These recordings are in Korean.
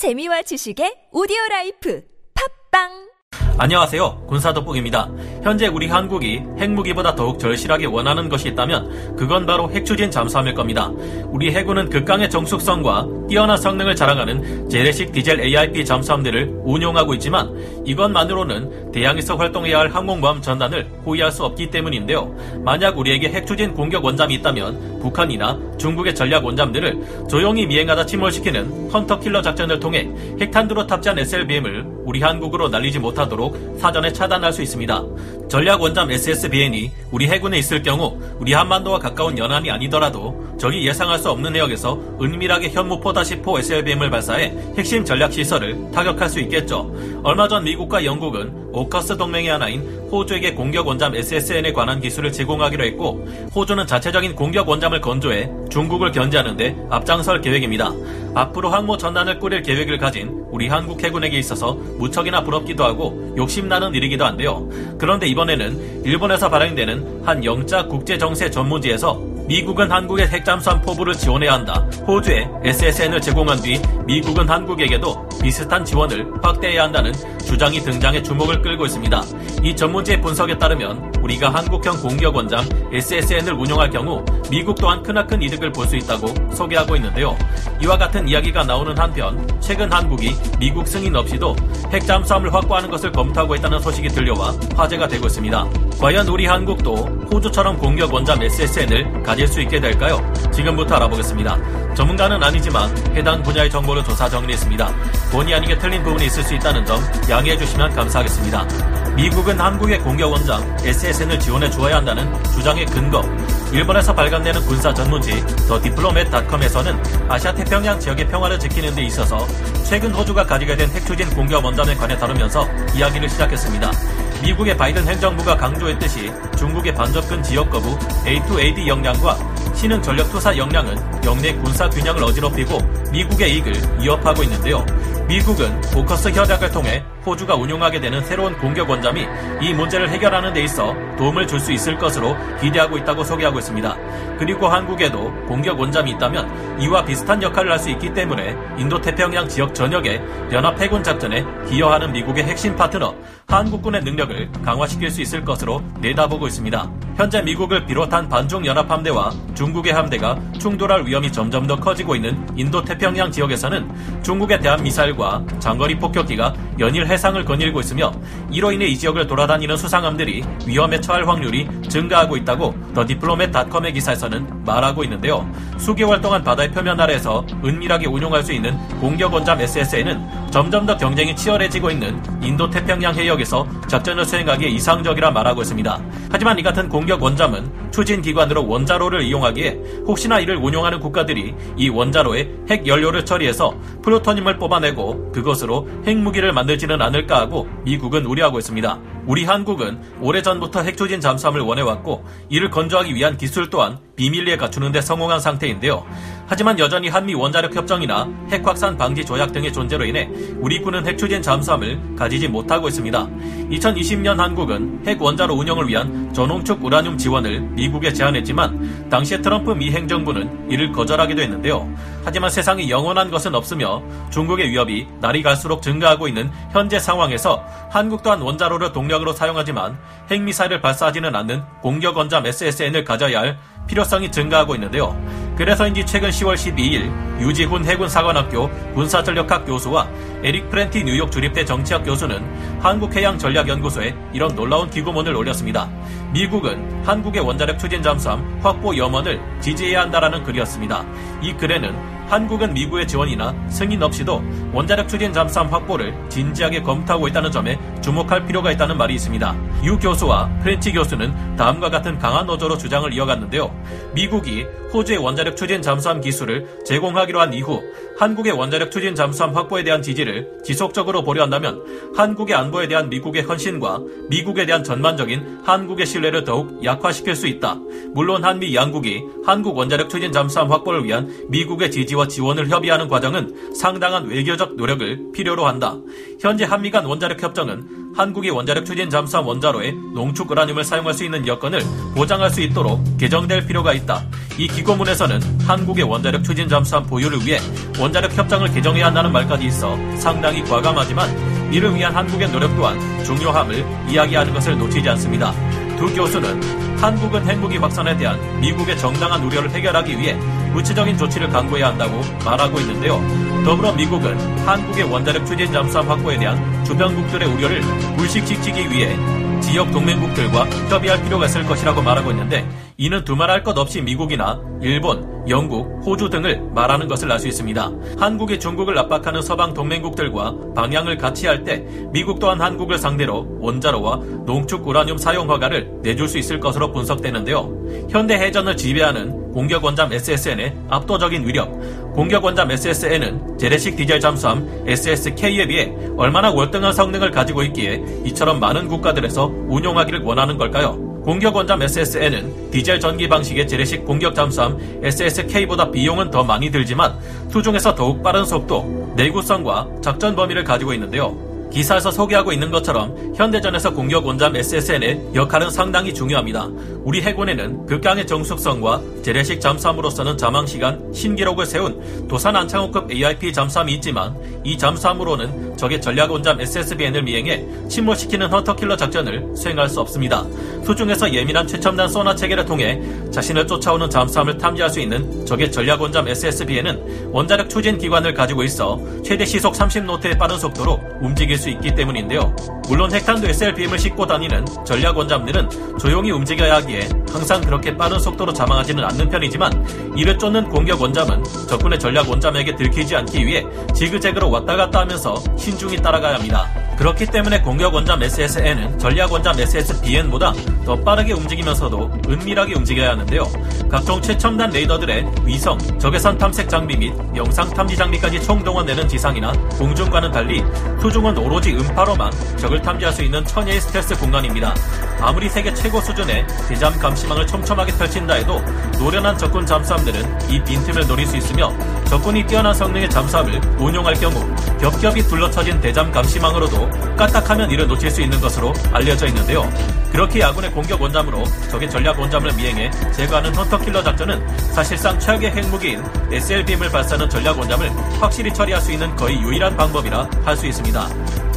재미와 지식의 오디오 라이프 팟빵 안녕하세요. 군사독국입니다. 현재 우리 한국이 핵무기보다 더욱 절실하게 원하는 것이 있다면 그건 바로 핵추진 잠수함일 겁니다. 우리 해군은 극강의 정숙성과 뛰어난 성능을 자랑하는 재래식 디젤 AIP 잠수함들을 운용하고 있지만 이것만으로는 대양에서 활동해야 할 항공모함 전단을 호위할 수 없기 때문인데요. 만약 우리에게 핵추진 공격 원잠이 있다면 북한이나 중국의 전략 원잠들을 조용히 미행하다 침몰시키는 hunter killer 작전을 통해 핵탄두로 탑재한 SLBM을 우리 한국으로 날리지 못하도록 사전에 차단할 수 있습니다. 전략 원잠 SSBN이 우리 해군에 있을 경우 우리 한반도와 가까운 연안이 아니더라도 적이 예상할 수 없는 해역에서 은밀하게 현무포-4 SLBM을 발사해 핵심 전략 시설을 타격할 수 있겠죠. 얼마 전 미국과 영국은 오커스 동맹의 하나인 호주에게 공격 원잠 SSN에 관한 기술을 제공하기로 했고 호주는 자체적인 공격 원잠을 건조해 중국을 견제하는데 앞장설 계획입니다. 앞으로 항모 전단을 꾸릴 계획을 가진 우리 한국 해군에게 있어서 무척이나 부럽기도 하고 욕심나는 일이기도 한데요. 그런데 이번에는 일본에서 발행되는 한 영자 국제정세 전문지에서 미국은 한국의 핵잠수함 포부를 지원해야 한다. 호주에 SSN을 제공한 뒤 미국은 한국에게도 비슷한 지원을 확대해야 한다는 주장이 등장해 주목을 끌고 있습니다. 이 전문지의 분석에 따르면 우리가 한국형 공격 원장 SSN을 운용할 경우 미국 또한 크나큰 이득을 볼 수 있다고 소개하고 있는데요. 이와 같은 이야기가 나오는 한편 최근 한국이 미국 승인 없이도 핵잠수함을 확보하는 것을 검토하고 있다는 소식이 들려와 화제가 되고 있습니다. 과연 우리 한국도 호주처럼 공격 원잠 SSN을 가질 수 있게 될까요? 지금부터 알아보겠습니다. 전문가는 아니지만 해당 분야의 정보를 조사 정리했습니다. 본의 아니게 틀린 부분이 있을 수 있다는 점 양해해 주시면 감사하겠습니다. 미국은 한국의 공격 원장 SSN을 지원해 주어야 한다는 주장의 근거. 일본에서 발간되는 군사 전문지 더 디플로맷닷컴에서는 아시아 태평양 지역의 평화를 지키는 데 있어서 최근 호주가 가지게 된 핵추진 공격 원잠에 관해 다루면서 이야기를 시작했습니다. 미국의 바이든 행정부가 강조했듯이 중국의 반접근 지역 거부 A2AD 역량과 신흥 전력 투사 역량은 영내 군사 균형을 어지럽히고 미국의 이익을 위협하고 있는데요. 미국은 포커스 협약을 통해 호주가 운용하게 되는 새로운 공격 원잠이 이 문제를 해결하는 데 있어 도움을 줄 수 있을 것으로 기대하고 있다고 소개하고 있습니다. 그리고 한국에도 공격 원잠이 있다면 이와 비슷한 역할을 할 수 있기 때문에 인도태평양 지역 전역의 연합 해군 작전에 기여하는 미국의 핵심 파트너 한국군의 능력을 강화시킬 수 있을 것으로 내다보고 있습니다. 현재 미국을 비롯한 반중 연합 함대와 중국의 함대가 충돌할 위험이 점점 더 커지고 있는 인도태평양 지역에서는 중국에 대한 미사일과 장거리 폭격기가 연일 해상을 거닐고 있으며 이로 인해 이 지역을 돌아다니는 수상함들이 위험에 처할 확률이 증가하고 있다고 더 디플로맷닷컴의 기사에서는 말하고 있는데요. 수개월 동안 바다의 표면 아래에서 은밀하게 운용할 수 있는 공격 원잠 SSN은 점점 더 경쟁이 치열해지고 있는 인도 태평양 해역에서 작전을 수행하기에 이상적이라 말하고 있습니다. 하지만 이 같은 공격 원잠은 추진 기관으로 원자로를 이용하기에 혹시나 이를 운용하는 국가들이 이 원자로에 핵 연료를 처리해서 플루토늄을 뽑아내고 그것으로 핵무기를 만들지는 않을까 하고 미국은 우려하고 있습니다. 우리 한국은 오래전부터 핵조진 잠수함을 원해왔고 이를 건조하기 위한 기술 또한 비밀리에 갖추는 데 성공한 상태인데요. 하지만 여전히 한미 원자력 협정이나 핵 확산 방지 조약 등의 존재로 인해 우리 군은 핵추진 잠수함을 가지지 못하고 있습니다. 2020년 한국은 핵 원자로 운영을 위한 전홍축 우라늄 지원을 미국에 제안했지만 당시의 트럼프 미 행정부는 이를 거절하기도 했는데요. 하지만 세상이 영원한 것은 없으며 중국의 위협이 날이 갈수록 증가하고 있는 현재 상황에서 한국 또한 원자로를 동력으로 사용하지만 핵미사일을 발사하지는 않는 공격 원잠 SSN을 가져야 할 필요성이 증가하고 있는데요. 그래서인지 최근 10월 12일 유지훈 해군사관학교 군사전력학 교수와 에릭 프렌치 뉴욕 주립대 정치학 교수는 한국해양전략연구소에 이런 놀라운 기고문을 올렸습니다. 미국은 한국의 원자력 추진 잠수함 확보 염원을 지지해야 한다라는 글이었습니다. 이 글에는 한국은 미국의 지원이나 승인 없이도 원자력 추진 잠수함 확보를 진지하게 검토하고 있다는 점에 주목할 필요가 있다는 말이 있습니다. 유 교수와 프렌치 교수는 다음과 같은 강한 어조로 주장을 이어갔는데요. 미국이 호주에 원자력 추진 잠수함 기술을 제공하기로 한 이후 한국의 원자력 추진 잠수함 확보에 대한 지지를 지속적으로 보류한다면 한국의 안보에 대한 미국의 헌신과 미국에 대한 전반적인 한국의 신뢰를 더욱 약화시킬 수 있다. 물론 한미 양국이 한국 원자력 추진 잠수함 확보를 위한 미국의 지지와 지원을 협의하는 과정은 상당한 외교적 노력을 필요로 한다. 현재 한미 간 원자력 협정은 한국이 원자력 추진 잠수함 원자로에 농축 우라늄을 사용할 수 있는 여건을 보장할 수 있도록 개정될 필요가 있다. 이 기고문에서는 한국의 원자력 추진 잠수함 보유를 위해 원자력 협정을 개정해야 한다는 말까지 있어 상당히 과감하지만 이를 위한 한국의 노력 또한 중요함을 이야기하는 것을 놓치지 않습니다. 두 교수는 한국은 핵무기 확산에 대한 미국의 정당한 우려를 해결하기 위해 구체적인 조치를 강구해야 한다고 말하고 있는데요. 더불어 미국은 한국의 원자력 추진 잠수함 확보에 대한 주변국들의 우려를 불식시키기 위해 지역 동맹국들과 협의할 필요가 있을 것이라고 말하고 있는데 이는 두말할 것 없이 미국이나 일본, 영국, 호주 등을 말하는 것을 알 수 있습니다. 한국이 중국을 압박하는 서방 동맹국들과 방향을 같이 할 때 미국 또한 한국을 상대로 원자로와 농축 우라늄 사용 허가를 내줄 수 있을 것으로 분석되는데요. 현대 해전을 지배하는 공격 원잠 SSN의 압도적인 위력, 공격 원잠 SSN은 재래식 디젤 잠수함 SSK에 비해 얼마나 월등한 성능을 가지고 있기에 이처럼 많은 국가들에서 운용하기를 원하는 걸까요? 공격 원잠 SSN은 디젤 전기 방식의 재래식 공격 잠수함 SSK보다 비용은 더 많이 들지만 수중에서 더욱 빠른 속도, 내구성과 작전 범위를 가지고 있는데요. 기사에서 소개하고 있는 것처럼 현대전에서 공격 원잠 SSN의 역할은 상당히 중요합니다. 우리 해군에는 극강의 정숙성과 재래식 잠수함으로서는 자망시간 신기록을 세운 도산 안창호급 AIP 잠수함이 있지만 이 잠수함으로는 적의 전략 원잠 SSBN을 미행해 침몰시키는 헌터킬러 작전을 수행할 수 없습니다. 수중에서 예민한 최첨단 소나 체계를 통해 자신을 쫓아오는 잠수함을 탐지할 수 있는 적의 전략 원잠 SSBN은 원자력 추진 기관을 가지고 있어 최대 시속 30노트의 빠른 속도로 움직일 수 있기 때문인데요. 물론 핵탄두 SLBM을 싣고 다니는 전략 원잠들은 조용히 움직여야 하기에 항상 그렇게 빠른 속도로 자망하지는 않는 편이지만 이를 쫓는 공격 원잠은 적군의 전략 원잠에게 들키지 않기 위해 지그재그로 왔다 갔다 하면서 신중히 따라가야 합니다. 그렇기 때문에 공격 원잠 SSN은 전략 원잠 SSBN보다 더 빠르게 움직이면서도 은밀하게 움직여야 하는데요. 각종 최첨단 레이더들의 위성, 적외선 탐색 장비 및 영상 탐지 장비까지 총동원되는 지상이나 공중과는 달리 수중은 오로지 음파로만 적을 탐지할 수 있는 천혜의 스텔스 공간입니다. 아무리 세계 최고 수준의 대잠 감시망을 촘촘하게 펼친다 해도 노련한 적군 잠수함들은 이 빈틈을 노릴 수 있으며 적군이 뛰어난 성능의 잠수함을 운용할 경우 겹겹이 둘러쳐진 대잠 감시망으로도 까딱하면 이를 놓칠 수 있는 것으로 알려져 있는데요. 그렇게 야군의 공격 원잠으로 적의 전략 원잠을 미행해 제거하는 헌터킬러 작전은 사실상 최악의 핵무기인 SLBM을 발사하는 전략 원잠을 확실히 처리할 수 있는 거의 유일한 방법이라 할 수 있습니다.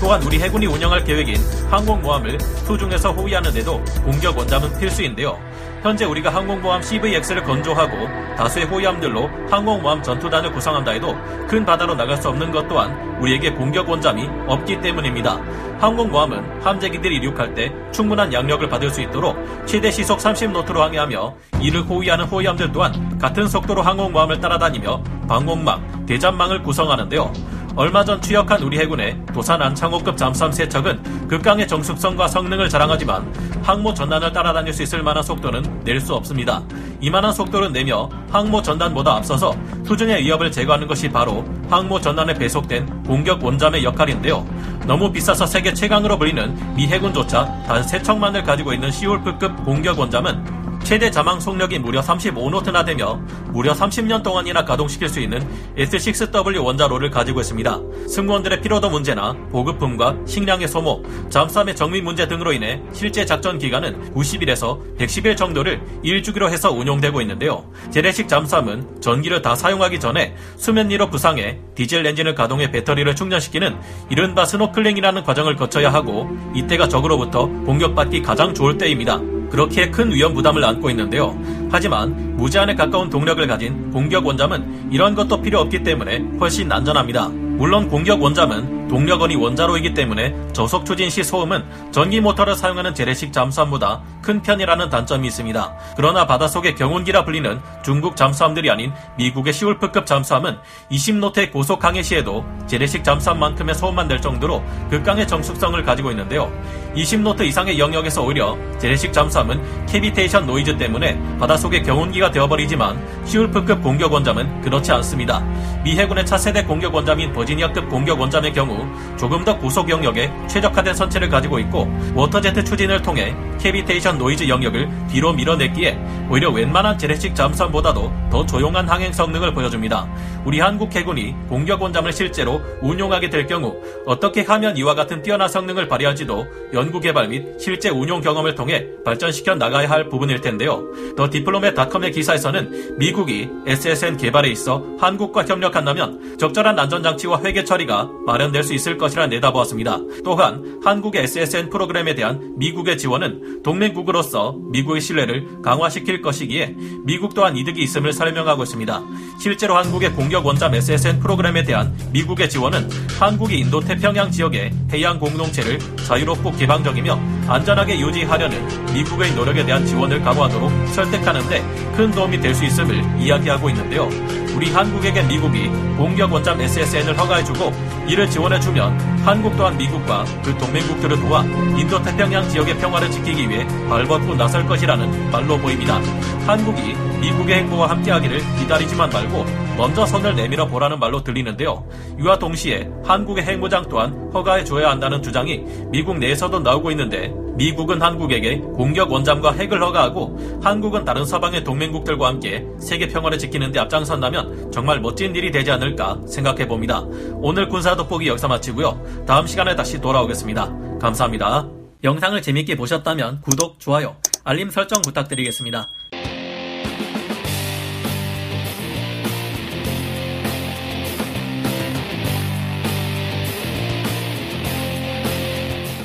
또한 우리 해군이 운영할 계획인 항공모함을 수중에서 호위하는 데도 공격 원잠은 필수인데요. 현재 우리가 항공모함 CVX를 건조하고 다수의 호위함들로 항공모함 전투단을 구성한다 해도 큰 바다로 나갈 수 없는 것 또한 우리에게 공격 원잠이 없기 때문입니다. 항공모함은 함재기들이 이륙할 때 충분한 양력을 받을 수 있도록 최대 시속 30노트로 항해하며 이를 호위하는 호위함들 또한 같은 속도로 항공모함을 따라다니며 방공망, 대잠망을 구성하는데요. 얼마 전 취역한 우리 해군의 도산 안창호급 잠수함 세척은 극강의 정숙성과 성능을 자랑하지만 항모 전단을 따라다닐 수 있을 만한 속도는 낼 수 없습니다. 이만한 속도를 내며 항모 전단보다 앞서서 수중의 위협을 제거하는 것이 바로 항모 전단에 배속된 공격 원잠의 역할인데요. 너무 비싸서 세계 최강으로 불리는 미 해군조차 단 3척만을 가지고 있는 시올프급 공격 원잠은 최대 자망 속력이 무려 35노트나 되며 무려 30년 동안이나 가동시킬 수 있는 S6W 원자로를 가지고 있습니다. 승무원들의 피로도 문제나 보급품과 식량의 소모, 잠수함의 정비 문제 등으로 인해 실제 작전 기간은 90일에서 110일 정도를 1주기로 해서 운용되고 있는데요. 재래식 잠수함은 전기를 다 사용하기 전에 수면 위로 부상해 디젤 엔진을 가동해 배터리를 충전시키는 이른바 스노클링이라는 과정을 거쳐야 하고 이때가 적으로부터 공격받기 가장 좋을 때입니다. 그렇게 큰 위험 부담을 안고 있는데요. 하지만 무제한에 가까운 동력을 가진 공격 원잠은 이런 것도 필요 없기 때문에 훨씬 안전합니다. 물론 공격 원잠은 동력원이 원자로이기 때문에 저속 추진 시 소음은 전기 모터를 사용하는 재래식 잠수함보다 큰 편이라는 단점이 있습니다. 그러나 바닷속의 경운기라 불리는 중국 잠수함들이 아닌 미국의 시울프급 잠수함은 20노트의 고속 항해 시에도 재래식 잠수함만큼의 소음만 낼 정도로 극강의 정숙성을 가지고 있는데요. 20노트 이상의 영역에서 오히려 재래식 잠수함은 캐비테이션 노이즈 때문에 바닷속의 경운기가 되어버리지만 시울프급 공격 원잠은 그렇지 않습니다. 미 해군의 차세대 공격 원잠인 버지니아급 공격 원잠의 경우 조금 더 고속 영역에 최적화된 선체를 가지고 있고 워터제트 추진을 통해 캐비테이션 노이즈 영역을 뒤로 밀어냈기에 오히려 웬만한 재래식 잠수함보다도 더 조용한 항행 성능을 보여줍니다. 우리 한국 해군이 공격 원잠을 실제로 운용하게 될 경우 어떻게 하면 이와 같은 뛰어난 성능을 발휘할지도 연구 개발 및 실제 운용 경험을 통해 발전시켜 나가야 할 부분일 텐데요. 더 디플로맷닷컴의 기사에서는 미국이 SSN 개발에 있어 한국과 협력한다면 적절한 안전장치와 회계 처리가 마련될 수 있을 것이라 내다보았습니다. 또한 한국의 SSN 프로그램에 대한 미국의 지원은 동맹국으로서 미국의 신뢰를 강화시킬 것이기에 미국 또한 이득이 있음을 설명하고 있습니다. 실제로 한국의 공격 원잠 SSN 프로그램에 대한 미국의 지원은 한국이 인도 태평양 지역의 해양 공동체를 자유롭고 개 방적이며 안전하게 유지하려는 미국의 노력에 대한 지원을 강화하도록 설득하는데 큰 도움이 될 수 있음을 이야기하고 있는데요. 우리 한국에게 미국이 공격 원잠 SSN을 허가해주고 이를 지원해주면 한국 또한 미국과 그 동맹국들을 도와 인도 태평양 지역의 평화를 지키기 위해 발벗고 나설 것이라는 말로 보입니다. 한국이 미국의 행보와 함께하기를 기다리지만 말고 먼저 손을 내밀어 보라는 말로 들리는데요. 이와 동시에 한국의 핵무장 또한 허가해 줘야 한다는 주장이 미국 내에서도 나오고 있는데 미국은 한국에게 공격 원잠과 핵을 허가하고 한국은 다른 서방의 동맹국들과 함께 세계 평화를 지키는 데 앞장선다면 정말 멋진 일이 되지 않을까 생각해 봅니다. 오늘 군사 돋보기 여기서 마치고요. 다음 시간에 다시 돌아오겠습니다. 감사합니다. 영상을 재밌게 보셨다면 구독, 좋아요, 알림 설정 부탁드리겠습니다.